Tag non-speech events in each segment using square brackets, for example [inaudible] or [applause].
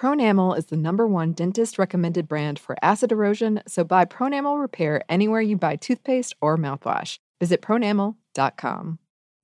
Pronamel is the number one dentist recommended brand for acid erosion, so buy Pronamel Repair anywhere you buy toothpaste or mouthwash. Visit pronamel.com.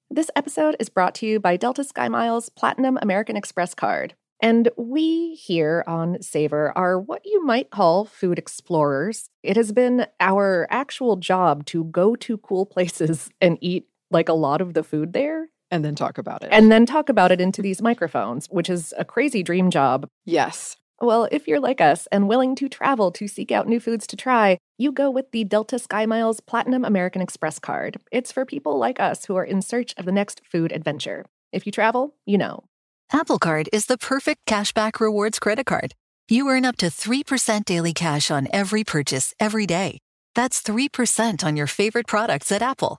This episode is brought to you by Delta SkyMiles Platinum American Express card. And we here on Savor are what you might call food explorers. It has been our actual job to go to cool [laughs] places and eat like a lot of the food there And then talk about it. and then talk about it into these microphones, which is a crazy dream job. yes, Well, if you're like us and willing to travel to seek out new foods to try, you go with the Delta SkyMiles Platinum American Express card. It's for people like us who are in search of the next food adventure. If you travel, you know. Apple Card is the perfect cashback rewards credit card. You earn up to 3% daily cash on every purchase every day. That's 3% on your favorite products at Apple,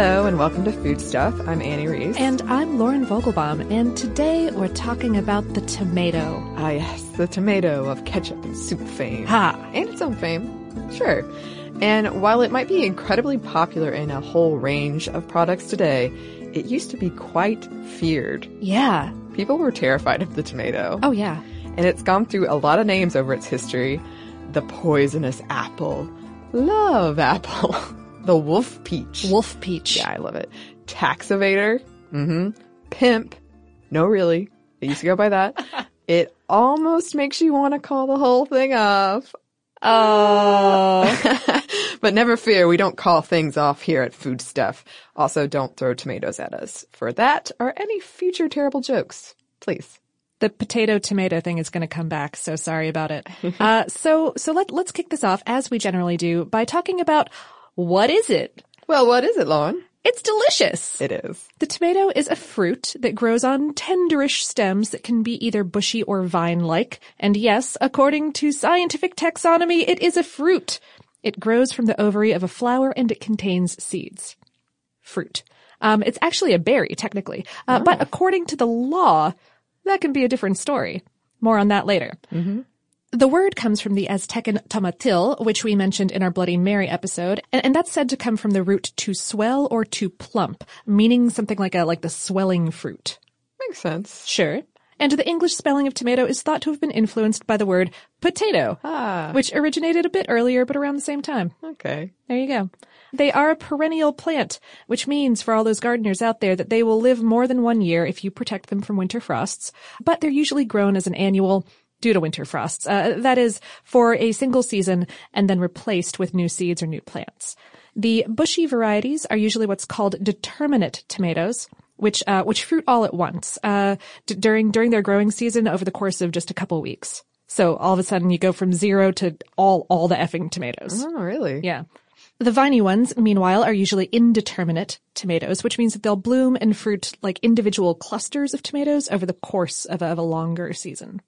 hello and welcome to Food Stuff. I'm Annie Reese. And I'm Lauren Vogelbaum, and today we're talking about the tomato. ah, yes, the tomato of ketchup and soup fame. Ha! and its own fame, sure. And while it might be incredibly popular in a whole range of products today, it used to be quite feared. Yeah. People were terrified of the tomato. Oh, yeah. And it's gone through a lot of names over its history. The poisonous apple, love apple, [laughs] the wolf peach. Wolf peach. Yeah, I love it. Tax evader. Mm-hmm. Pimp. No, really. It used to go by that. [laughs] it almost makes you want to call the whole thing off. Oh. [laughs] but never fear, we don't call things off here at Food Stuff. Also, don't throw tomatoes at us for that or any future terrible jokes. Please. the potato tomato thing is going to come back. So sorry about it. [laughs] uh, so so let let's kick this off as we generally do by talking about what is it? Well, what is it, Lauren? It's delicious. It is. The tomato is a fruit that grows on tenderish stems that can be either bushy or vine-like. And yes, according to scientific taxonomy, it is a fruit. It grows from the ovary of a flower and it contains seeds. Fruit. Um, it's actually a berry, technically. Uh, But according to the law, that can be a different story. More on that later. The word comes from the Aztecan tomatl, which we mentioned in our Bloody Mary episode, and, and that's said to come from the root to swell or to plump, meaning something like a like the swelling fruit. Makes sense. Sure. And the English spelling of tomato is thought to have been influenced by the word potato, Ah, which originated a bit earlier but around the same time. okay. There you go. They are a perennial plant, which means for all those gardeners out there that they will live more than one year if you protect them from winter frosts, but they're usually grown as an annual due to winter frosts. Uh, that is for a single season and then replaced with new seeds or new plants. The bushy varieties are usually what's called determinate tomatoes, which uh, which fruit all at once uh, d- during during their growing season over the course of just a couple weeks. So all of a sudden you go from zero to all all the effing tomatoes. Oh, really? Yeah. The viney ones, meanwhile, are usually indeterminate tomatoes, which means that they'll bloom and fruit like individual clusters of tomatoes over the course of a, of a longer season.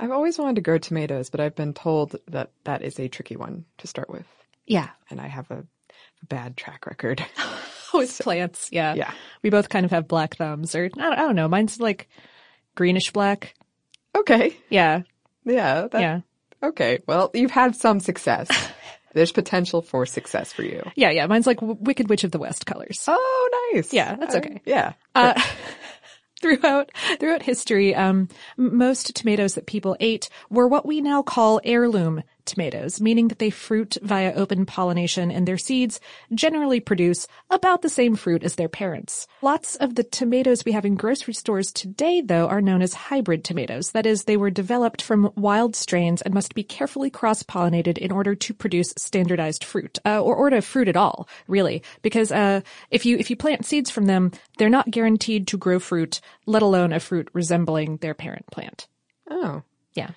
I've always wanted to grow tomatoes, but I've been told that that is a tricky one to start with. Yeah. And I have a bad track record. [laughs] With plants, yeah. Yeah. We both kind of have black thumbs, or I don't, I don't know. Mine's like greenish black. okay. Yeah. Yeah. That, yeah. Okay. Well, you've had some success. [laughs] There's potential for success for you. Yeah, yeah. Mine's like Wicked Witch of the West colors. Oh, nice. Yeah, that's okay. Yeah. Uh, [laughs] [laughs] throughout throughout history, um, most tomatoes that people ate were what we now call heirloom tomatoes, meaning that they fruit via open pollination and their seeds generally produce about the same fruit as their parents. Lots of the tomatoes we have in grocery stores today, though, are known as hybrid tomatoes. That is, they were developed from wild strains and must be carefully cross-pollinated in order to produce standardized fruit, uh, or, or to fruit at all, really. Because uh, if you if you plant seeds from them, they're not guaranteed to grow fruit, let alone a fruit resembling their parent plant. Oh. Yeah.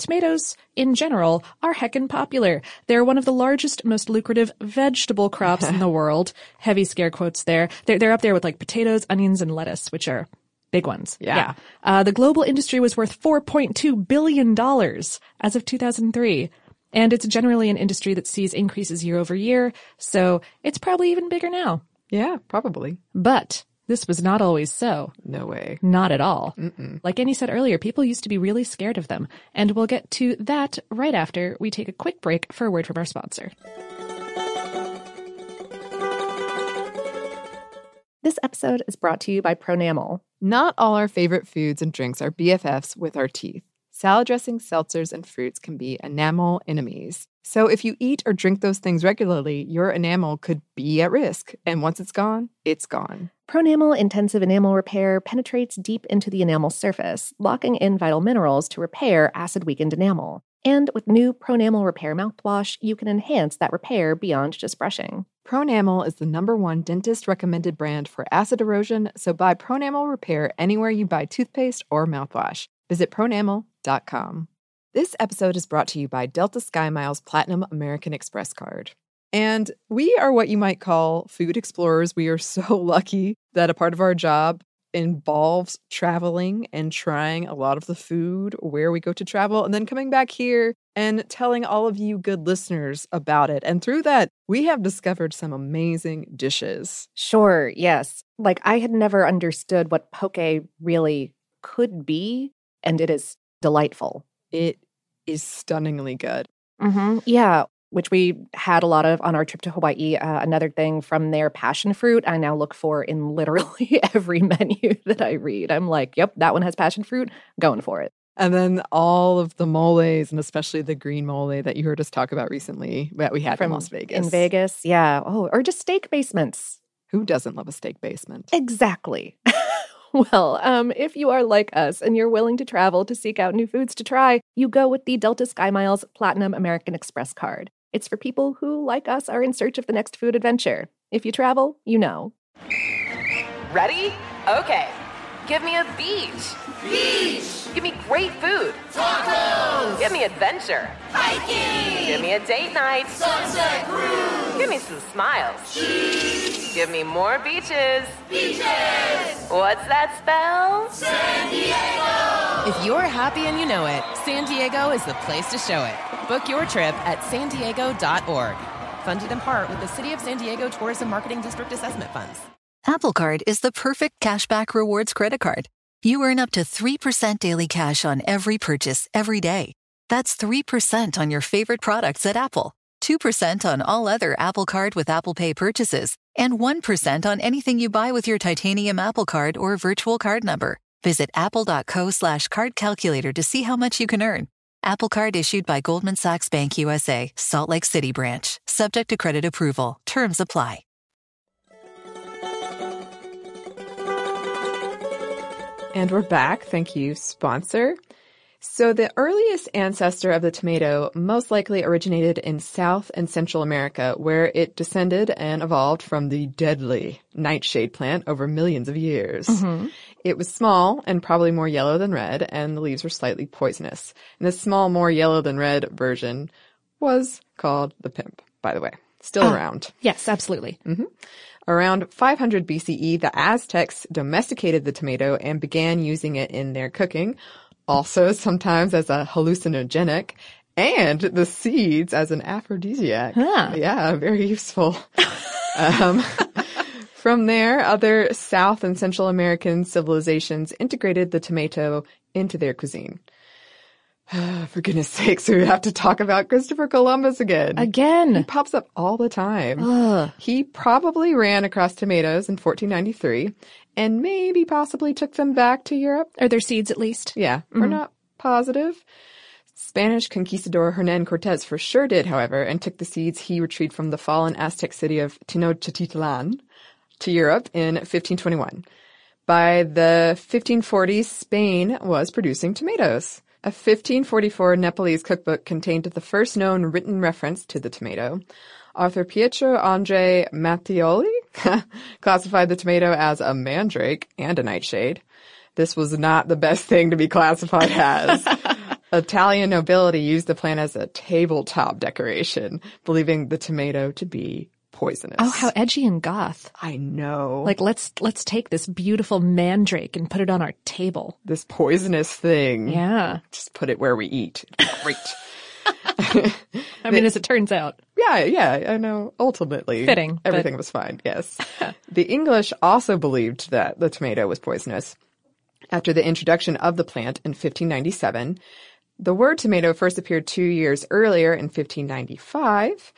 Tomatoes, in general, are heckin' popular. They're one of the largest, most lucrative vegetable crops in the [laughs] world. Heavy scare quotes there. They're, they're up there with like potatoes, onions, and lettuce, which are big ones. Yeah. Uh, the global industry was worth $4.2 billion as of 2003. And it's generally an industry that sees increases year over year, so it's probably even bigger now. Yeah, probably. But this was not always so. No way. Not at all. Like Annie said earlier, people used to be really scared of them. And we'll get to that right after we take a quick break for a word from our sponsor. This episode is brought to you by Pronamel. Not all our favorite foods and drinks are BFFs with our teeth. Salad dressings, seltzers, and fruits can be enamel enemies. So if you eat or drink those things regularly, your enamel could be at risk. And once it's gone, it's gone. Pronamel Intensive Enamel Repair penetrates deep into the enamel surface, locking in vital minerals to repair acid weakened enamel. And with new Pronamel Repair mouthwash, you can enhance that repair beyond just brushing. Pronamel is the number one dentist recommended brand for acid erosion, so buy Pronamel Repair anywhere you buy toothpaste or mouthwash. Visit pronamel.com. This episode is brought to you by Delta Sky Miles Platinum American Express card. And we are what you might call food explorers. We are [laughs] so lucky that a part of our job involves traveling and trying a lot of the food where we go to travel and then coming back here and telling all of you good listeners about it. And through that, we have discovered some amazing dishes. Sure, yes. Like I had never understood what poke really could be, and it is delightful. It is stunningly good. Mm-hmm. Yeah, which we had a lot of on our trip to Hawaii. Uh, another thing from their passion fruit, I now look for in [laughs] literally every menu that I read. I'm like, yep, that one has passion fruit, going for it. And then all of the moles, and especially the green mole that you heard us talk about recently that we had From in Las Vegas. In Vegas, yeah. Oh, or just steak basements. Who doesn't love a steak basement? Exactly. [laughs] well, um, if you are like us and you're willing to travel to seek out new foods to try, you go with the Delta Sky Miles Platinum American Express card. It's for people who, like us, are in search of the next food adventure. If you travel, you know. Ready? Okay. Give me a beach. Beach. Give me great food. Tacos. Give me adventure. Hiking. Give me a date night. Sunset cruise. Give me some smiles. Cheese. Give me more beaches. Beaches. What's that spell? San Diego. If you're happy and you know it, San Diego is the place to show it. Book your trip at san diego.org. Funded in part with the City of San Diego Tourism Marketing District Assessment Funds. Apple Card is the perfect cashback rewards credit card. You earn up to 3% daily cash on every purchase every day. That's 3% on your favorite products at Apple, 2% on all other Apple Card with Apple Pay purchases, and 1% on anything you buy with your titanium Apple Card or virtual card number. Visit apple.co slash card calculator to see how much you can earn. Apple Card issued by Goldman Sachs Bank USA, Salt Lake City branch, subject to credit approval. Terms apply. And we're back. Thank you, sponsor. So, the earliest ancestor of the tomato most likely originated in South and Central America, where it descended and evolved from the deadly nightshade plant over millions of years. Mm-hmm. It was small and probably more yellow than red, and the leaves were slightly poisonous. And the small, more yellow than red version was called the pimp, by the way. Still ah, around. Yes, absolutely. Mm-hmm. Around 500 BCE, the Aztecs domesticated the tomato and began using it in their cooking, also sometimes as a hallucinogenic, and the seeds as an aphrodisiac. Huh. Yeah, very useful. um, [laughs] from there, other South and Central American civilizations integrated the tomato into their cuisine. [sighs] For goodness sakes, we have to talk about Christopher Columbus again. He Again. pops up all the time. Ugh. He probably ran across tomatoes in 1493 and maybe possibly took them back to Europe. Or their seeds at least? Yeah, we're mm-hmm. not positive. Spanish conquistador Hernan Cortez for sure did, however, and took the seeds he retrieved from the fallen Aztec city of Tenochtitlan to Europe in 1521. By the 1540s, Spain was producing tomatoes. A 1544 Nepalese cookbook contained the first known written reference to the tomato. Author Pietro Andre Mattioli [laughs] classified the tomato as a mandrake and a nightshade. This was not the best thing to be classified as. [laughs] Italian nobility used the plant as a tabletop decoration, believing the tomato to be poisonous. Oh, how edgy and goth. I know. Like let's let's take this beautiful mandrake and put it on our table. this poisonous thing. Yeah. Just put it where we eat. Great. [laughs] I mean, as it turns out. Yeah, yeah, I know. Ultimately, Fitting, but- Everything was fine. Yes. [laughs] the English also believed that the tomato was poisonous. After the introduction of the plant in 1597, the word tomato first appeared two years earlier in 1595,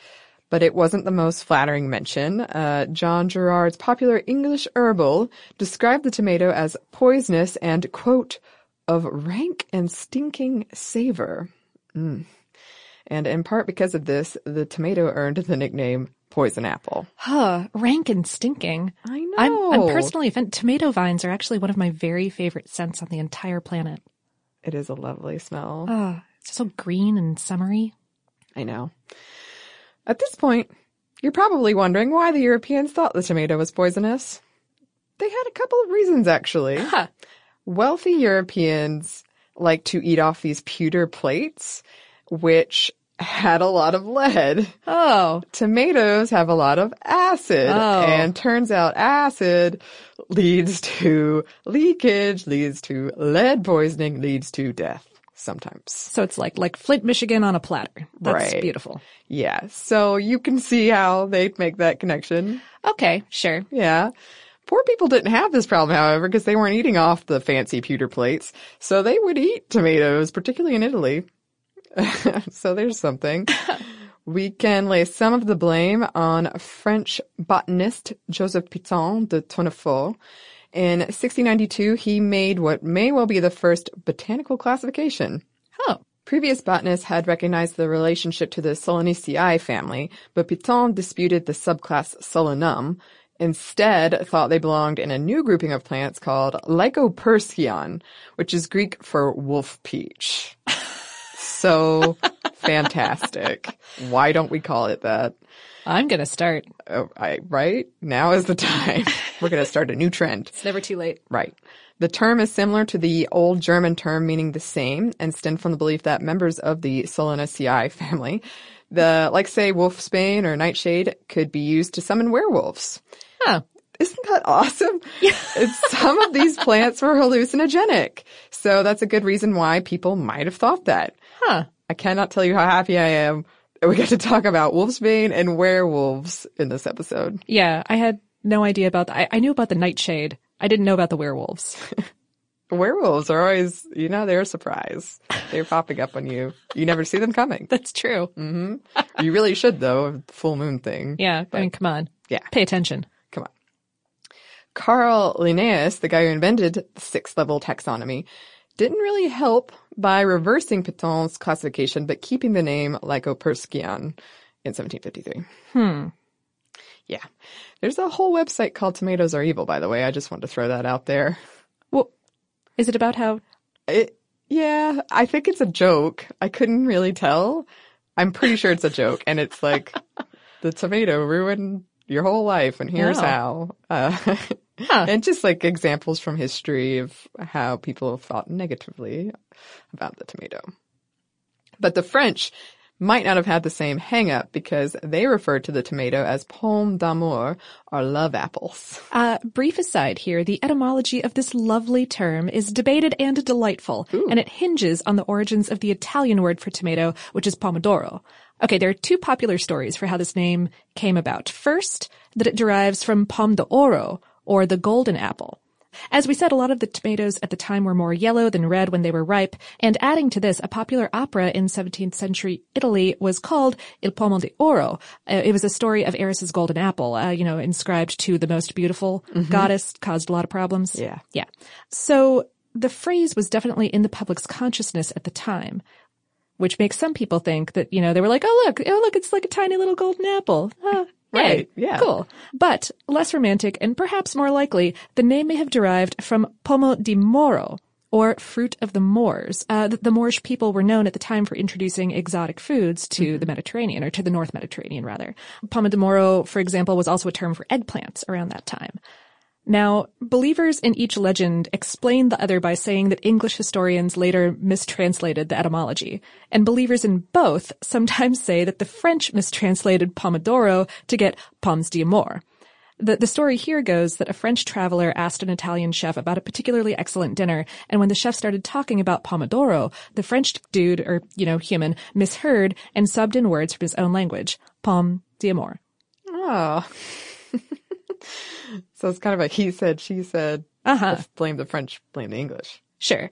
but it wasn't the most flattering mention. Uh, John Gerard's popular English herbal described the tomato as poisonous and, quote, of rank and stinking savor. Mm. And in part because of this, the tomato earned the nickname poison apple. Huh, rank and stinking. I know. I'm, I'm personally offended. Tomato vines are actually one of my very favorite scents on the entire planet. It is a lovely smell. Oh, it's so green and summery. I know. At this point, you're probably wondering why the Europeans thought the tomato was poisonous. They had a couple of reasons, actually. Huh. Wealthy Europeans like to eat off these pewter plates, which had a lot of lead. Oh, Tomatoes have a lot of acid, Oh. and turns out acid leads to leakage, leads to lead poisoning, leads to death sometimes. so it's like like Flint, Michigan on a platter. That's Right. beautiful. Yeah, so you can see how they'd make that connection. Okay, sure. Yeah. Poor people didn't have this problem, however, because they weren't eating off the fancy pewter plates. So they would eat tomatoes, particularly in Italy. [laughs] so there's something. we can lay some of the blame on French botanist Joseph Pitton de Tournefort. In 1692, he made what may well be the first botanical classification. Oh, Previous botanists had recognized the relationship to the Solanaceae family, but Pitton disputed the subclass Solanum, instead thought they belonged in a new grouping of plants called Lycopersicon, which is Greek for wolf peach. [laughs] so fantastic. Why don't we call it that? I'm gonna start. Oh, I, right? Now is the time. We're going to start a new trend. It's never too late. Right. The term is similar to the old German term meaning the same and stemmed from the belief that members of the Solanaceae family, the, like say wolfsbane or nightshade, could be used to summon werewolves. Huh. Isn't that awesome? [laughs] It's, some of these plants were hallucinogenic. So that's a good reason why people might have thought that. Huh. I cannot tell you how happy I am that we get to talk about wolfsbane and werewolves in this episode. Yeah, I had no idea about that. I, I knew about the nightshade. I didn't know about the werewolves. [laughs] Werewolves are always, you know, they're a surprise. They're popping up on you. You never see them coming. [laughs] That's true. Mm-hmm. You really should, though, full moon thing. Yeah, I mean, come on. Yeah. Pay attention. Come on. Carl Linnaeus, the guy who invented the sixth level taxonomy, didn't really help by reversing Pitton's classification, but keeping the name Lycopersicon in 1753. Hmm. Yeah. There's a whole website called Tomatoes Are Evil, by the way. I just wanted to throw that out there. Well, is it about how? It, yeah, I think it's a joke. I couldn't really tell. I'm pretty sure it's a joke, and it's like [laughs] the tomato ruined your whole life, and here's how. Uh, [laughs] Huh. And just like examples from history of how people have thought negatively about the tomato. But the French might not have had the same hang up because they referred to the tomato as pomme d'amour or love apples. Uh, brief aside here, the etymology of this lovely term is debated and delightful, and it hinges on the origins of the Italian word for tomato, which is pomodoro. Okay, there are two popular stories for how this name came about. First, that it derives from pom de oro, or the golden apple. As we said, a lot of the tomatoes at the time were more yellow than red when they were ripe, and adding to this, a popular opera in 17th century Italy was called Il Pomo di Oro. Uh, it was a story of Eris's golden apple, uh, you know, inscribed to the most beautiful goddess, caused a lot of problems. Yeah. Yeah. So the phrase was definitely in the public's consciousness at the time, which makes some people think that, you know, they were like, oh, look, oh, look, it's like a tiny little golden apple. Ah. [laughs] Right, yeah. Cool. But less romantic and perhaps more likely, the name may have derived from pomo di moro, or fruit of the Moors. Uh, the, the Moorish people were known at the time for introducing exotic foods to the Mediterranean, or to the North Mediterranean, rather. Pomo di moro, for example, was also a term for eggplants around that time. Now, believers in each legend explain the other by saying that English historians later mistranslated the etymology, and believers in both [laughs] sometimes say that the French mistranslated pomodoro to get pommes d'amour. The, the story here goes that a French traveler asked an Italian chef about a particularly excellent dinner, and when the chef started talking about pomodoro, the French dude, or, you know, human, misheard and subbed in words from his own language. Pomme d'amour. Oh. [laughs] [laughs] so it's kind of a he said, she said. Uh-huh. Let's blame the French, blame the English. Sure.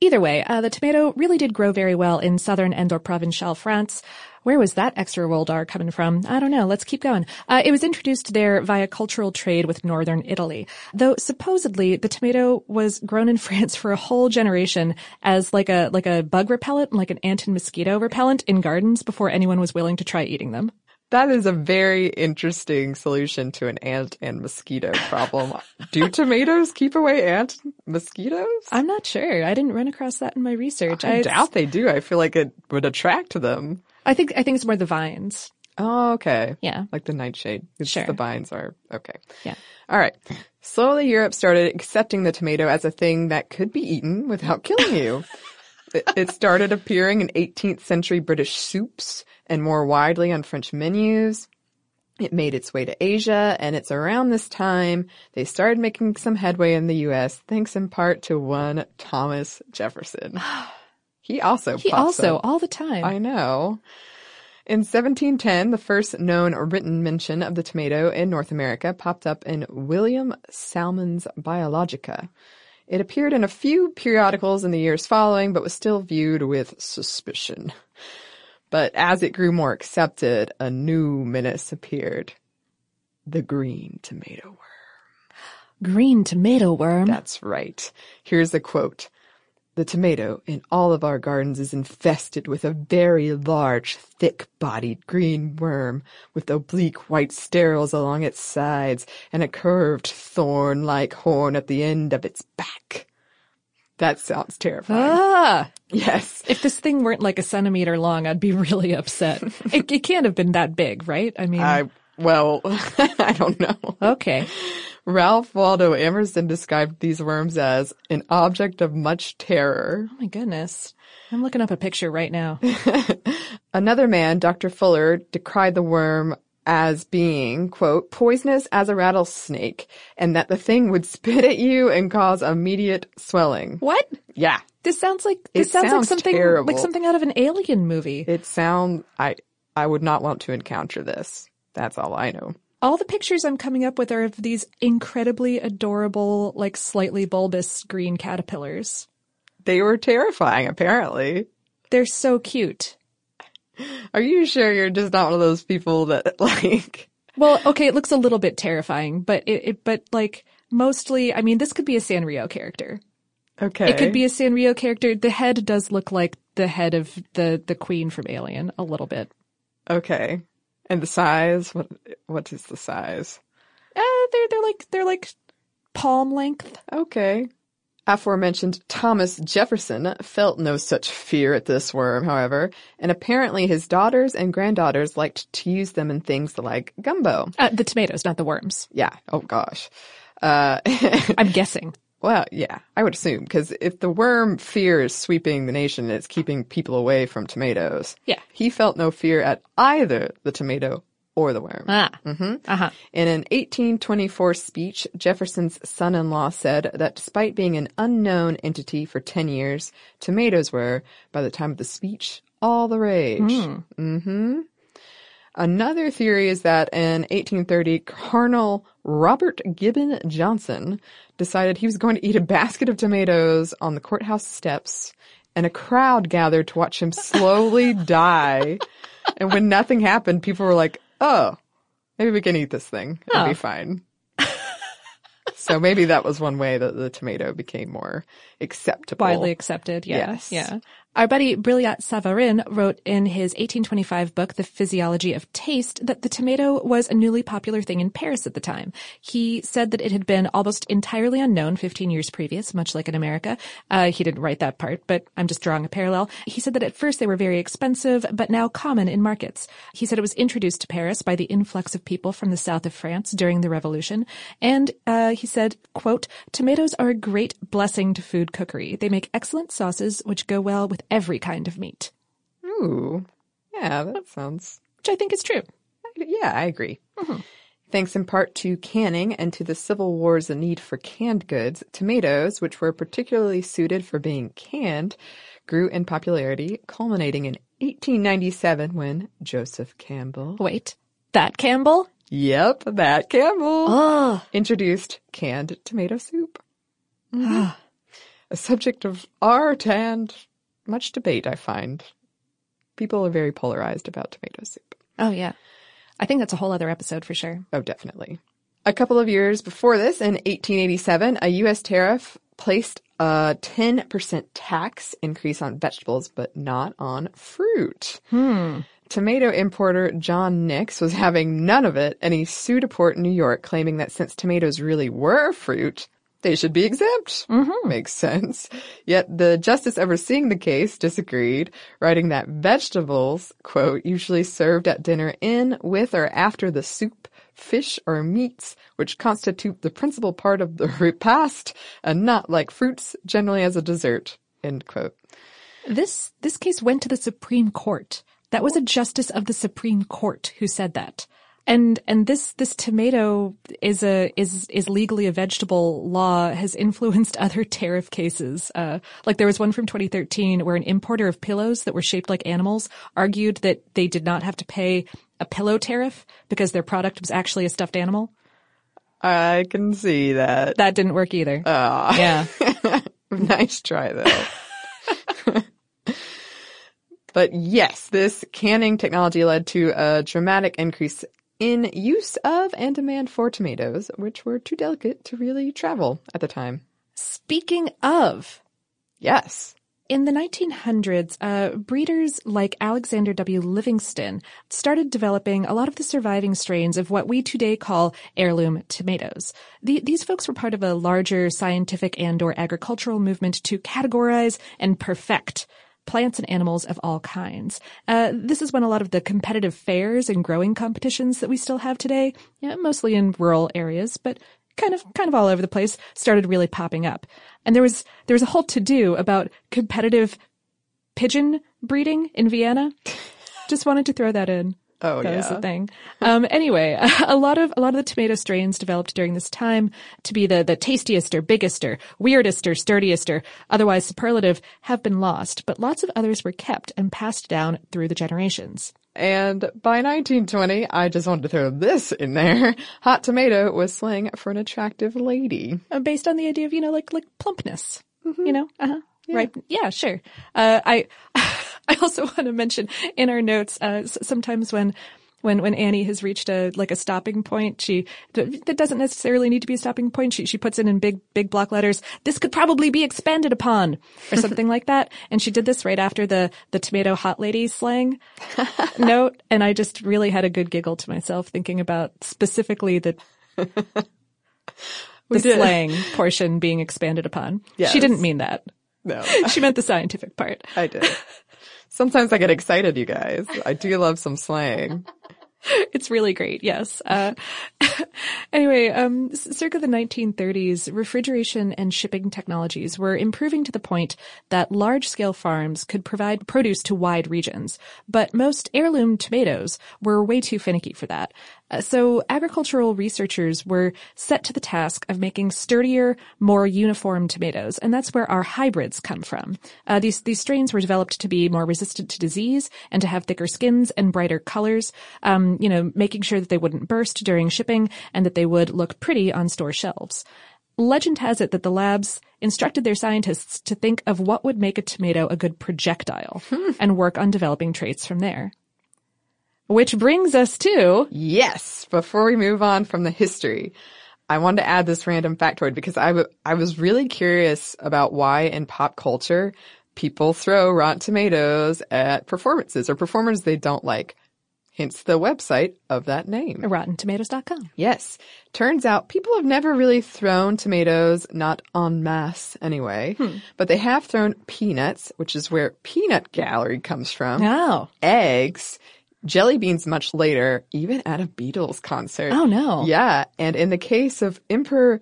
Either way, uh, the tomato really did grow very well in southern and or provincial France. Where was that extra rolled R coming from? I don't know. Let's keep going. Uh, it was introduced there via cultural trade with northern Italy. Though supposedly the tomato was grown in [laughs] France for a whole generation as like a, like a bug repellent, like an ant and mosquito repellent in gardens before anyone was willing to try eating them. That is a very interesting solution to an ant and mosquito problem. Do [laughs] tomatoes keep away ant mosquitoes? I'm not sure. I didn't run across that in my research. I doubt they do. I feel like it would attract them. I think, I think it's more the vines. Oh, okay. Yeah. Like the nightshade. It's Sure. The vines are okay. Yeah. All right. Slowly, Europe started accepting the tomato as a thing that could be eaten without killing you. [laughs] it, it started appearing in 18th century British soups and more widely on French menus. It made its way to Asia, and it's around this time they started making some headway in the U.S. thanks in part to one Thomas Jefferson. [gasps] He also He also, up. all the time. I know. In 1710, the first known written mention of the tomato in North America popped up in William Salmon's Botanologia. It appeared in a few periodicals in the years following, but was still viewed with suspicion. But as it grew more accepted, a new menace appeared. The green tomato worm. Green tomato worm. That's right. Here's the quote. The tomato in all of our gardens is infested with a very large, thick-bodied green worm with oblique white sterols along its sides and a curved thorn-like horn at the end of its back. That sounds terrifying. ah! yes. If this thing weren't like a centimeter long, I'd be [laughs] really upset. it, it can't have been that big, right? I mean, I, well, [laughs] I don't know. okay. Ralph Waldo Emerson described these worms as an object of much terror. Oh my goodness. I'm looking up a picture right now. [laughs] Another man, Dr. Fuller, decried the worm as being, quote, poisonous as a rattlesnake, and that the thing would spit at you and cause immediate swelling. What? Yeah. This sounds like this It sounds, like something terrible. like something out of an alien movie. It sounds I I would not want to encounter this. That's all I know. All the pictures I'm coming up with are of these incredibly adorable, like slightly bulbous green caterpillars. They were terrifying, apparently. They're so cute. Are you sure you're just not one of those people that [laughs] like Well, okay, it looks a little bit terrifying, but it, it but like mostly, I mean, this could be a Sanrio character. Okay. It could be a Sanrio character. The head does look like the head of the the queen from Alien a little bit. Okay. And the size? What what is the size? Uh, they're they're like they're like palm length. Okay. Aforementioned Thomas Jefferson felt no such fear at this worm, however, and apparently his daughters and granddaughters liked to use them in things like gumbo. Uh, the tomatoes, not the worms. Yeah. Oh gosh. Uh, [laughs] I'm guessing. Well, yeah, I would assume, because if the worm fear is sweeping the nation, it's keeping people away from tomatoes. Yeah. He felt no fear at either the tomato or the worm. Ah. Uh huh. In an 1824 speech, Jefferson's son-in-law said that despite being an unknown entity for 10 years, tomatoes were, by the time of the speech, all the rage. hmm Another theory is that in 1830, Colonel Robert Gibbon Johnson decided he was going to eat a basket of tomatoes on the courthouse steps, and a crowd gathered to watch him slowly [laughs] die. And when nothing happened, people were like, oh, maybe we can eat this thing. It'll Oh. be fine. so maybe that was one way that the tomato became more acceptable. widely accepted. Yeah. Yes. Yeah. Our buddy Brillat Savarin wrote in his 1825 book, The Physiology of Taste, that the tomato was a newly popular thing in Paris at the time. He said that it had been almost entirely unknown 15 years previous, much like in America. Uh, he didn't write that part, but I'm just drawing a parallel. He said that at first they were very expensive, but now common in markets. He said it was introduced to Paris by the influx of people from the south of France during the Revolution. And uh, he said, quote, tomatoes are a great blessing to food cookery. They make excellent sauces which go well with every kind of meat, Ooh. Yeah, that sounds which I think is true. Yeah, I agree. Mm-hmm. Thanks in part to canning and to the Civil War's need for canned goods, tomatoes, which were particularly suited for being canned, grew in popularity, culminating in 1897 when Joseph Campbell, Wait, that Campbell? yep, that Campbell, Oh, introduced canned tomato soup. Mhm. A subject of art and much debate, I find. People are very polarized about tomato soup. oh yeah. I think that's a whole other episode for sure. Oh, definitely. A couple of years before this, in 1887, a U.S. tariff placed a 10% tax increase on vegetables, but not on fruit. Hmm. Tomato importer John Nix was having none of it, and he sued a port in New York claiming that since tomatoes really were fruit, they should be exempt. Mm-hmm. Makes sense. Yet the justice overseeing the case disagreed, writing that vegetables, quote, usually served at dinner in, with, or after the soup, fish, or meats, which constitute the principal part of the [laughs] repast, and not like fruits, generally as a dessert, end quote. This this case went to the Supreme Court. That was a justice of the Supreme Court who said that. And and this this tomato is a is is legally a vegetable law has influenced [laughs] other tariff cases. Uh, like there was one from 2013 where an importer of pillows that were shaped like animals argued that they did not have to pay a pillow tariff because their product was actually a stuffed animal. I can see that. That didn't work either. Ah. yeah. [laughs] nice try though. [laughs] but yes, this canning technology led to a dramatic increase in use of and demand for tomatoes, which were too delicate to really travel at the time. Speaking of, Yes. In the 1900s, uh, breeders like Alexander W. Livingston started developing a lot of the surviving strains of what we today call heirloom tomatoes. The, these folks were part of a larger scientific and or agricultural movement to categorize and perfect plants and animals of all kinds. Uh, this is when a lot of the competitive fairs and growing competitions that we still have today, yeah, mostly in rural areas, but kind of kind of all over the place started really popping up. And there was there was a whole to do about competitive pigeon breeding in Vienna. Just wanted to throw that in Oh, that was yeah. the thing. Um, anyway, [laughs] a lot of a lot of the tomato strains developed during this time to be the the tastiest or biggest or weirdest or sturdiest or otherwise superlative have been lost, but lots of others were kept and passed down through the generations. And by 1920, I just wanted to throw this in there. [laughs] Hot tomato was slang for an attractive lady. uh, based on the idea of you know like like plumpness you know uh-huh right yeah sure uh i [laughs] [laughs] i also want to mention in our notes uh sometimes when when when Annie has reached a like a stopping point, she that doesn't necessarily need to be a stopping point. She she puts in in big big block letters. This could probably be expanded upon, or something like that. And she did this right after the the tomato hot lady slang [laughs] note, and I just really had a good giggle to myself thinking about specifically the the slang portion being expanded upon. Yes. She didn't mean that. No, [laughs] She meant the scientific part. I did. Sometimes I get excited, you guys. I do love some slang. [laughs] It's really great. Yes. Uh, [laughs] anyway, um, circa the 1930s, refrigeration and shipping technologies were improving to the point that large scale farms could provide produce to wide regions. But most heirloom tomatoes were way too finicky for that. Uh, So agricultural researchers were set to the task of making sturdier, more uniform tomatoes, and that's where our hybrids come from. Uh, these these strains were developed to be more resistant to disease and to have thicker skins and brighter colors. Um, you know, making sure that they wouldn't burst during shipping and that they would look pretty on store shelves. Legend has it that the labs instructed their scientists to think of what would make a tomato a good projectile and work on developing traits from there. Which brings us to Yes. Before we move on from the history, I wanted to add this random factoid because I, w- I was really curious about why in pop culture people throw Rotten Tomatoes at performances or performers they don't like. Hence the website of that name. RottenTomatoes.com. Yes. Turns out people have never really thrown tomatoes, not en masse anyway, hmm. but they have thrown peanuts, which is where peanut gallery comes from, Oh. eggs, jelly beans much later, even at a Beatles concert. Oh, no. Yeah. And in the case of Emperor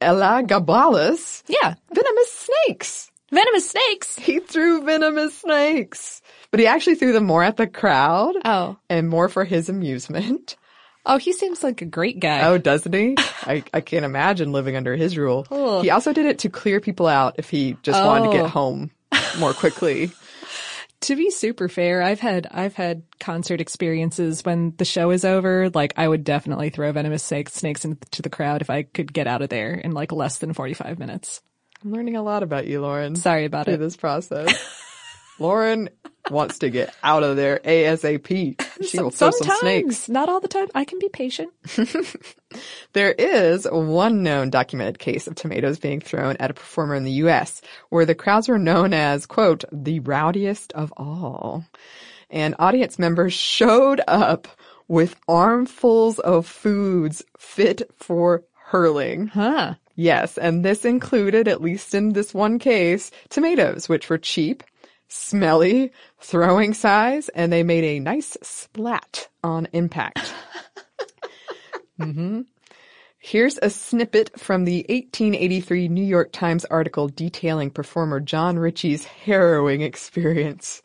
Elagabalus, Yeah. venomous snakes. Venomous snakes. He threw venomous snakes, but he actually threw them more at the crowd Oh. and more for his amusement. Oh, he seems like a great guy. Oh, doesn't he? I, I can't imagine living under his rule. He also did it to clear people out if he just wanted to Oh. get home more quickly. [laughs] to be super fair, I've had I've had concert experiences when the show is over. Like I would definitely throw venomous snakes snakes into the crowd if I could get out of there in like less than forty five minutes. I'm learning a lot about you, Lauren. Sorry about through it. this process. [laughs] Lauren wants to get out of there ASAP. She will throw some Sometimes, snakes. not all the time. I can be patient. [laughs] There is one known documented case of tomatoes being thrown at a performer in the U.S. where the crowds were known as, quote, the rowdiest of all. And audience members showed up with armfuls of foods fit for hurling. Huh. Yes, and this included, at least in this one case, tomatoes, which were cheap, smelly, throwing size, and they made a nice splat on impact. [laughs] hmm Here's a snippet from the 1883 New York Times article detailing performer John Ritchie's harrowing experience.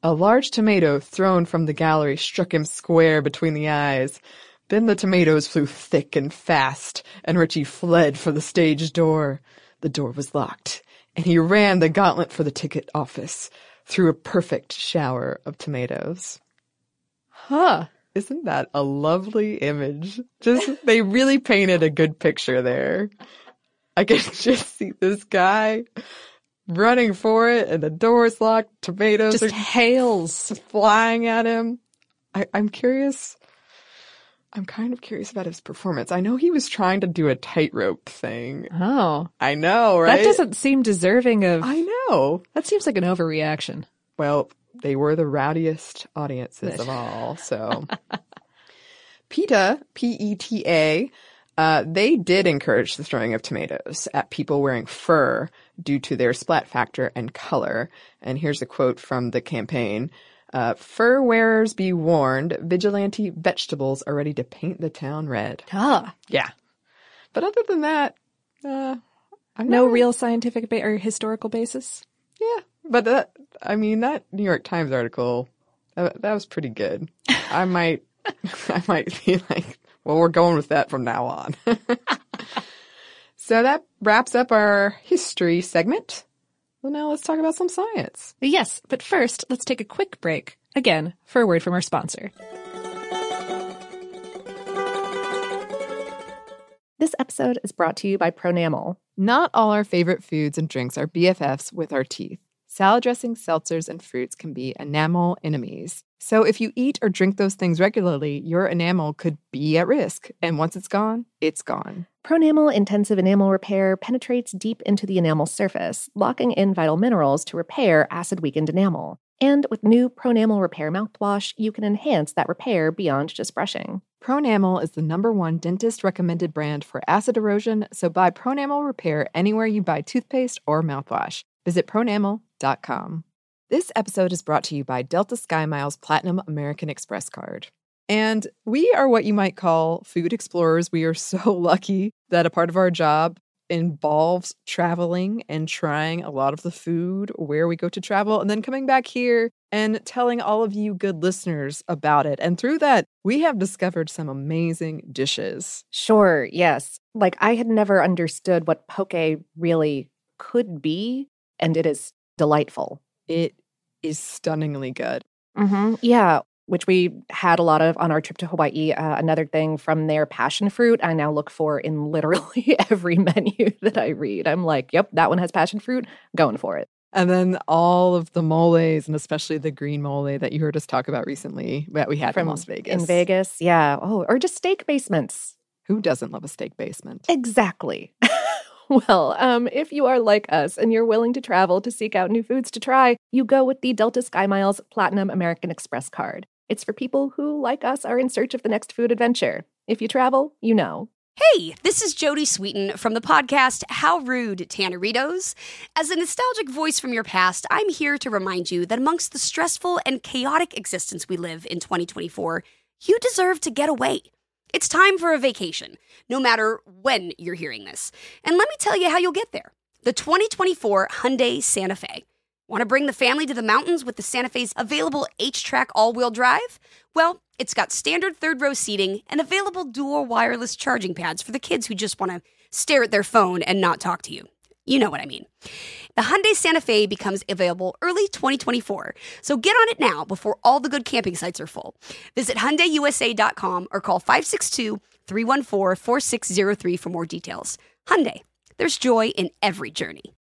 A large tomato thrown from the gallery struck him square between the eyes. Then the tomatoes flew thick and fast, and Ritchie fled for the stage door. The door was locked, and he ran the gauntlet for the ticket office through a perfect shower of tomatoes. Huh. Isn't that a lovely image? Just, they really painted a good picture there. I can [laughs] just see this guy running for it, and the door's locked, tomatoes Just are hails. flying at him. I, I'm curious. I'm kind of curious about his performance. I know he was trying to do a tightrope thing. Oh. I know, right? That doesn't seem deserving of I know. that seems like an overreaction. Well, they were the rowdiest audiences of [laughs] all. So, PETA, P-E-T-A, uh, they did encourage the throwing of tomatoes at people wearing fur due to their splat factor and color. And here's a quote from the campaign. Uh, fur wearers be warned, vigilante vegetables are ready to paint the town red. Ah. Yeah. But other than that, uh, I'm No not- real scientific ba- or historical basis. Yeah, but that I mean that New York Times article that, that was pretty good. I [laughs] might [laughs] I might be like, well, we're going with that from now on. [laughs] so that wraps up our history segment. Well, now let's talk about some science. Yes, but first, let's take a quick break, again, for a word from our sponsor. This episode is brought to you by Pronamel. Not all our favorite foods and drinks are BFFs with our teeth. Salad dressings, seltzers, and fruits can be enamel enemies. So if you eat or drink those things regularly, your enamel could be at risk. And once it's gone, it's gone. Pronamel Intensive Enamel Repair penetrates deep into the enamel surface, locking in vital minerals to repair acid weakened enamel. And with new Pronamel Repair mouthwash, you can enhance that repair beyond just brushing. Pronamel is the number one dentist recommended brand for acid erosion, so buy Pronamel Repair anywhere you buy toothpaste or mouthwash. Visit pronamel.com. This episode is brought to you by Delta Sky Miles Platinum American Express card. And we are what you might call food explorers. We are so [laughs] lucky that a part of our job involves traveling and trying a lot of the food where we go to travel and then coming back here and telling all of you good listeners about it. And through that, we have discovered some amazing dishes. Sure, yes. Like I had never understood what poke really could be, and it is delightful. It is stunningly good. Mm-hmm. Yeah, which we had a lot of on our trip to Hawaii. Uh, another thing from their passion fruit, I now look for in [laughs] literally every menu that I read. I'm like, yep, that one has passion fruit, going for it. And then all of the moles, and especially the green mole that you heard us talk about recently that we had from Las Vegas. In Vegas, yeah. Oh, or just steak basements. Who doesn't love a steak basement? Exactly. [laughs] Well, um, if you are like us and you're willing to travel to seek out new foods to try, you go with the Delta Sky Miles Platinum American Express card. It's for people who, like us, are in search of the next food adventure. If you travel, you know. Hey, this is Jodie Sweetin from the podcast How Rude Tanneritos. As a nostalgic voice from your past, I'm here to remind you that amongst the stressful and chaotic existence we live in 2024, you deserve to get away. It's time for a vacation, no matter when you're hearing this. And let me tell you how you'll get there. The 2024 Hyundai Santa Fe. Want to bring the family to the mountains with the Santa Fe's available H-Track all-wheel drive? Well, it's got standard third row seating and available dual wireless charging pads for the kids who just want to stare at their phone and not talk to you. You know what I mean. The Hyundai Santa Fe becomes available early 2024, so get on it now before all the good camping sites are full. Visit HyundaiUSA.com or call 562-314-4603 for more details. Hyundai, there's joy in every journey.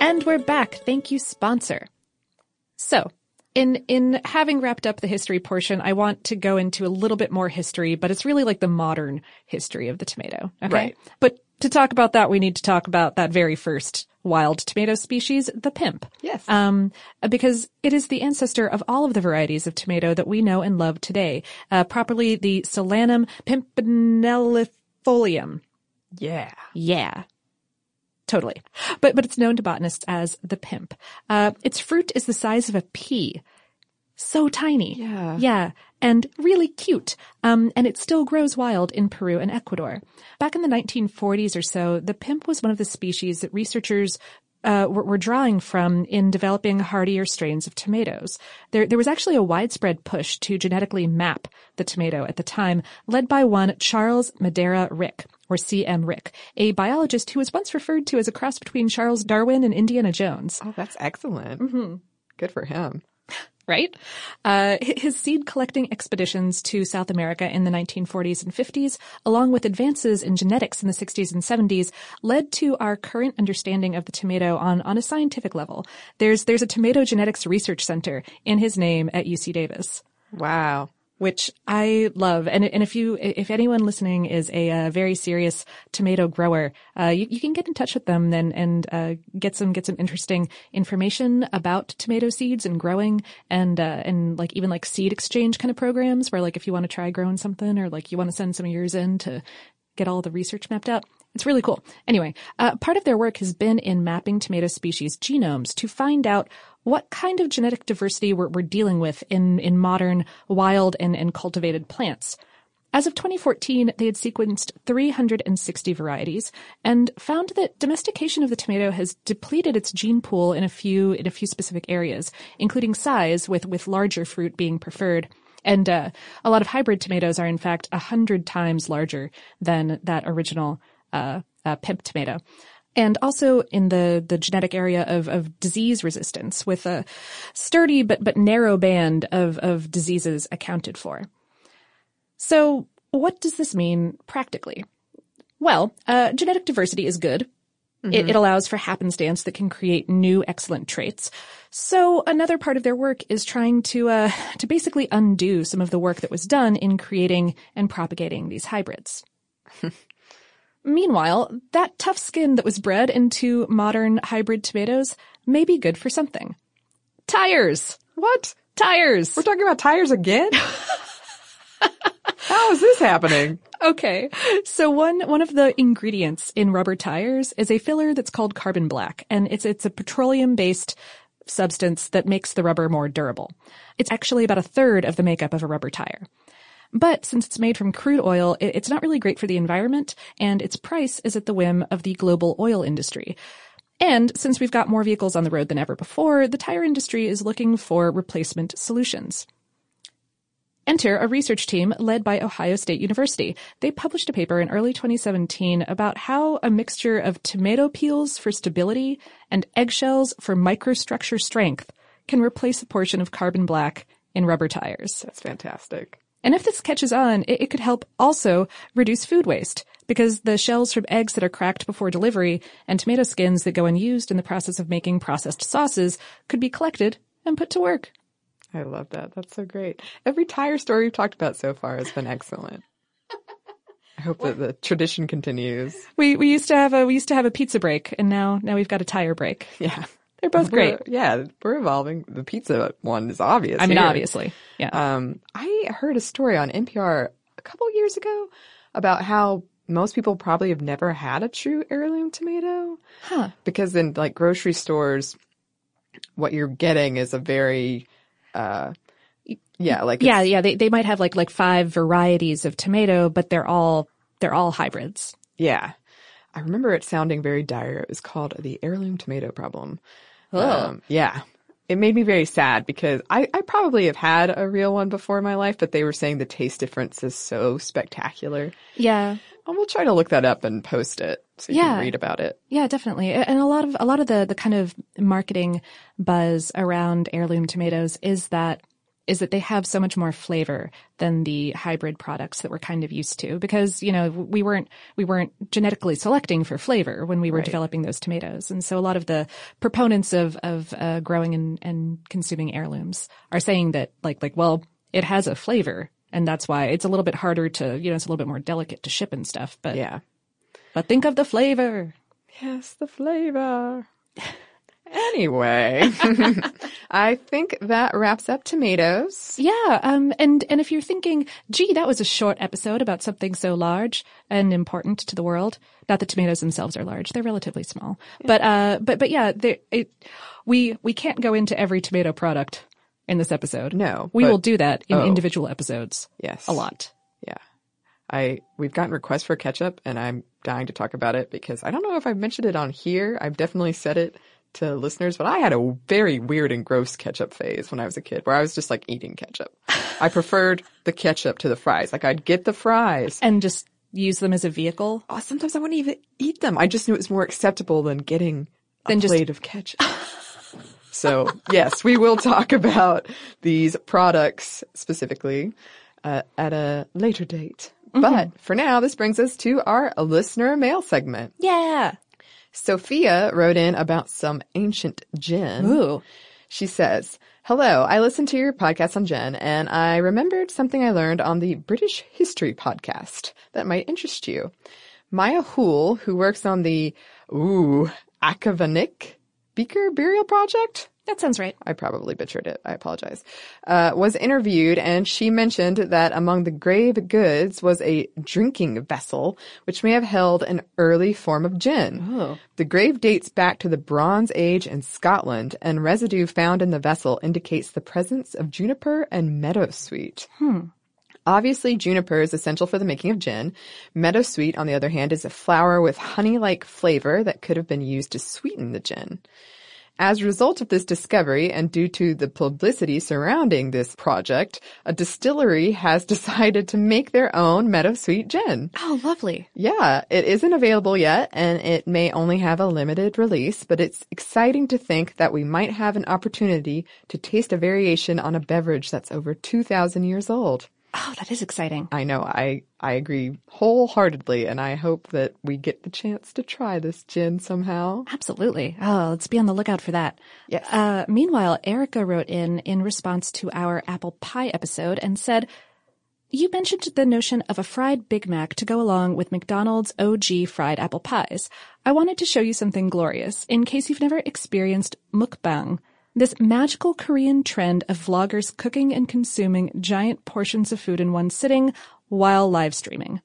And we're back. Thank you, sponsor. So, in in having wrapped up the history portion, I want to go into a little bit more history, but it's really like the modern history of the tomato. Okay. Right. But to talk about that, we need to talk about that very first wild tomato species, the pimp. Yes. Um, because it is the ancestor of all of the varieties of tomato that we know and love today. Uh, properly the Solanum pimpinellifolium. Yeah. Yeah. Totally. But, but it's known to botanists as the pimp. Uh, its fruit is the size of a pea. So tiny. Yeah. Yeah. And really cute. Um, and it still grows wild in Peru and Ecuador. Back in the 1940s or so, the pimp was one of the species that researchers uh, were, were drawing from in developing hardier strains of tomatoes. There, there was actually a widespread push to genetically map the tomato at the time, led by one Charles Madera Rick, or C.M. Rick, a biologist who was once referred to as a cross between Charles Darwin and Indiana Jones. Oh, that's excellent. Mm-hmm. Good for him. [laughs] Right? Uh, his seed collecting expeditions to South America in the 1940s and 50s, along with advances in genetics in the 60s and 70s, led to our current understanding of the tomato on, on a scientific level. There's, there's a tomato genetics research center in his name at UC Davis Wow. Which I love. And and if you if anyone listening is a, very serious tomato grower, uh, you, you can get in touch with them then and uh, get some get some interesting information about tomato seeds and growing and uh, and like even like seed exchange kind of programs where like if you want to try growing something or like you want to send some of yours in to get all the research mapped out. It's really cool. Anyway, uh, part of their work has been in mapping tomato species genomes to find out what kind of genetic diversity we're, we're dealing with in, in modern wild and, and cultivated plants. As of 2014, they had sequenced 360 varieties and found that domestication of the tomato has depleted its gene pool in a few in a few specific areas, including size, with with larger fruit being preferred. And uh, a lot of hybrid tomatoes are in fact a hundred times larger than that original uh, uh, pimp tomato. And also in the, the genetic area of, of disease resistance with a sturdy but, but narrow band of, of diseases accounted for. So what does this mean practically? Well, uh, genetic diversity is good. It, it allows for happenstance that can create new excellent traits. So another part of their work is trying to uh, to basically undo some of the work that was done in creating and propagating these hybrids. [laughs] Meanwhile, that tough skin that was bred into modern hybrid tomatoes may be good for something. Tires! What? Tires! We're talking about tires again? [laughs] How is this happening? Okay. So one one of the ingredients in rubber tires is a filler that's called carbon black and it's it's a petroleum based substance that makes the rubber more durable. It's actually about a third of the makeup of a rubber tire. But since it's made from crude oil, it, it's not really great for the environment and its price is at the whim of the global oil industry. And since we've got more vehicles on the road than ever before, the tire industry is looking for replacement solutions. Enter a research team led by Ohio State University. They published a paper in early 2017 about how a mixture of tomato peels for stability and eggshells for microstructure strength can replace a portion of carbon black in rubber tires. That's fantastic. And if this catches on, it, it could help also reduce food waste because the shells from eggs that are cracked before delivery and tomato skins that go unused in the process of making processed sauces could be collected and put to work. I love that. That's so great. Every tire story we've talked about so far has been excellent. [laughs] I hope that the tradition continues. We we used to have a we used to have a pizza break and now now we've got a tire break. Yeah. They're both great. We're- yeah, we're evolving. The pizza one is obvious. I mean here. obviously. Yeah. Um, I heard a story on NPR a couple years ago about how most people probably have never had a true heirloom tomato. Huh. Because in like grocery stores, what you're getting is a very, uh, yeah, like yeah, yeah, they they might have like like five varieties of tomato, but they're all they're all hybrids. yeah. I remember it sounding very dire. It was called the heirloom tomato problem. Oh. Um, yeah. It made me very sad because I, I probably have had a real one before in my life, but they were saying the taste difference is so spectacular. Yeah. And we'll try to look that up and post it so you Yeah. can read about it. Yeah, definitely. And a lot of a lot of the the kind of marketing buzz around heirloom tomatoes is that is that they have so much more flavor than the hybrid products that we're kind of used to because you know we weren't we weren't genetically selecting for flavor when we were developing those tomatoes and so a lot of the proponents of of uh, growing and, and consuming heirlooms are saying that like like well it has a flavor and that's why it's a little bit harder to you know it's a little bit more delicate to ship and stuff but Yeah. but think of the flavor Yes, the flavor. Anyway, [laughs] I think that wraps up tomatoes. Yeah, um, and and if you're thinking, gee, that was a short episode about something so large and important to the world. Not that tomatoes themselves are large; they're relatively small. But uh, but but yeah, they- it, we we can't go into every tomato product in this episode. No, we but- will do that in oh. individual episodes. Yes. a lot. Yeah. I we've gotten requests for ketchup and I'm dying to talk about it because I don't know if I've mentioned it on here. I've definitely said it to listeners, but I had a very weird and gross ketchup phase when I was a kid where I was just like eating ketchup. I [laughs] preferred the ketchup to the fries. Like I'd get the fries. And just use them as a vehicle. Oh, sometimes I wouldn't even eat them. I just knew it was more acceptable than getting a Than just- plate of ketchup. so yes, we will talk [laughs] about these products specifically uh, at a later date. Mm-hmm. But for now, this brings us to our listener mail segment. Yeah. Sophia wrote in about some ancient gin. Ooh. She says, Hello, I listened to your podcast on Jen and I remembered something I learned on the British History podcast that might interest you. Maya Hoole, who works on the, ooh, Achavanich Beaker Burial Project, That sounds right. I probably butchered it. I apologize. Uh, was interviewed and she mentioned that among the grave goods was a drinking vessel, which may have held an early form of gin. The grave dates back to the Bronze Age in Scotland and residue found in the vessel indicates the presence of juniper and meadowsweet. Hmm. Obviously, juniper is essential for the making of gin. Meadowsweet, on the other hand, is a flower with honey-like flavor that could have been used to sweeten the gin. As a result of this discovery and due to the publicity surrounding this project, a distillery [laughs] has decided to make their own meadowsweet gin. Oh, lovely. Yeah, it isn't available yet and it may only have a limited release, but it's exciting to think that we might have an opportunity to taste a variation on a beverage that's over 2,000 years old. Oh, that is exciting. I know, I, I agree wholeheartedly and I hope that we get the chance to try this gin somehow. Absolutely. Oh, let's be on the lookout for that. Yes. Uh, meanwhile, Erica wrote in in response to our apple pie episode and said, You mentioned the notion of a fried Big Mac to go along with McDonald's OG fried apple pies. I wanted to show you something glorious in case you've never experienced mukbang, this magical Korean trend of vloggers cooking and consuming giant portions of food in one sitting while live streaming.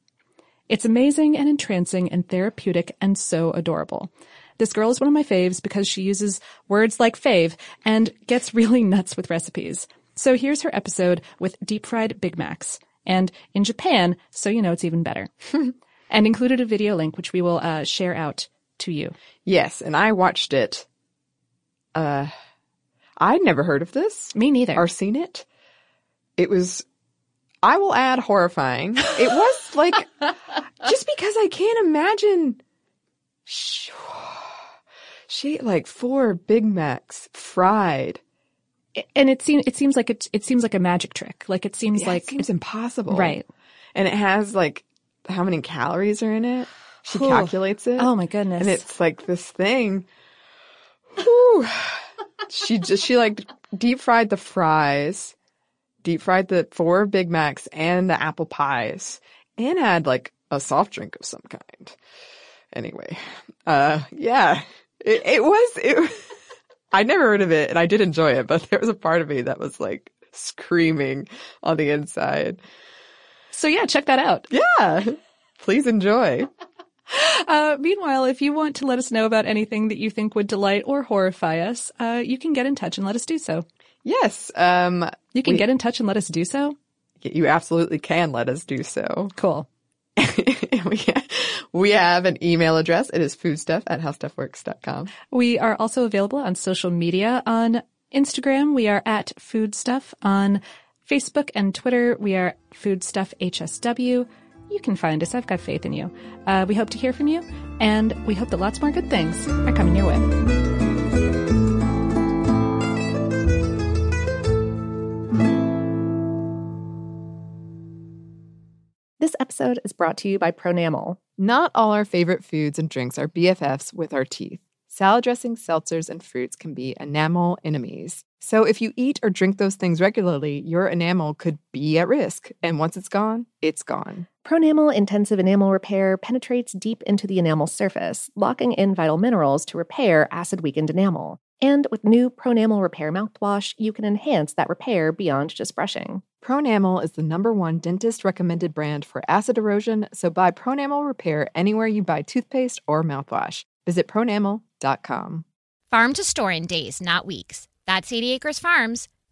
It's amazing and entrancing and therapeutic and so adorable. This girl is one of my faves because she uses words like fave and gets really nuts with recipes. So here's her episode with deep fried Big Macs and in Japan, so you know it's even better. [laughs] and included a video link, which we will uh, share out to you. Yes, and I watched it. Uh, I'd never heard of this. Me neither. Or seen it. It was, I will add horrifying. It was like, [laughs] just because I can't imagine. [sighs] She, she ate like four Big Macs fried and it seems it seems like it it seems like a magic trick. Like it seems yeah, like it seems impossible, right? And it has like how many calories are in it? She Ooh. calculates it. Oh my goodness! And it's like this thing. Whew. She just she like deep fried the fries, deep fried the four Big Macs and the apple pies, and had like a soft drink of some kind. Anyway, uh, yeah, it, it was it. [laughs] I never heard of it and I did enjoy it, but [laughs] there was a part of me that was like screaming on the inside. So yeah, check that out. Yeah. Please enjoy. [laughs] Uh, meanwhile, if you want to let us know about anything that you think would delight or horrify us, uh, you can get in touch and let us do so. Yes. Um, you can we, get in touch and let us do so. You absolutely can let us do so. [laughs] Cool. we, we have an email address. It is foodstuff at howstuffworks.com. We are also available on social media. On Instagram, we are at foodstuff. On Facebook and Twitter, we are foodstuffhsw. You can find us. I've got faith in you. Uh, we hope to hear from you, and we hope that lots more good things are coming your way. This episode is brought to you by Pronamel. Not all our favorite foods and drinks are BFFs with our teeth. Salad dressings, seltzers, and fruits can be enamel enemies. So if you eat or drink those things regularly, your enamel could be at risk. And once it's gone, it's gone. Pronamel Intensive Enamel Repair penetrates deep into the enamel surface, locking in vital minerals to repair acid weakened enamel. And with new Pronamel Repair mouthwash, you can enhance that repair beyond just brushing. Pronamel is the number one dentist recommended brand for acid erosion, so buy Pronamel Repair anywhere you buy toothpaste or mouthwash. Visit pronamel.com. Farm to store in days, not weeks. That's 80 Acres Farms.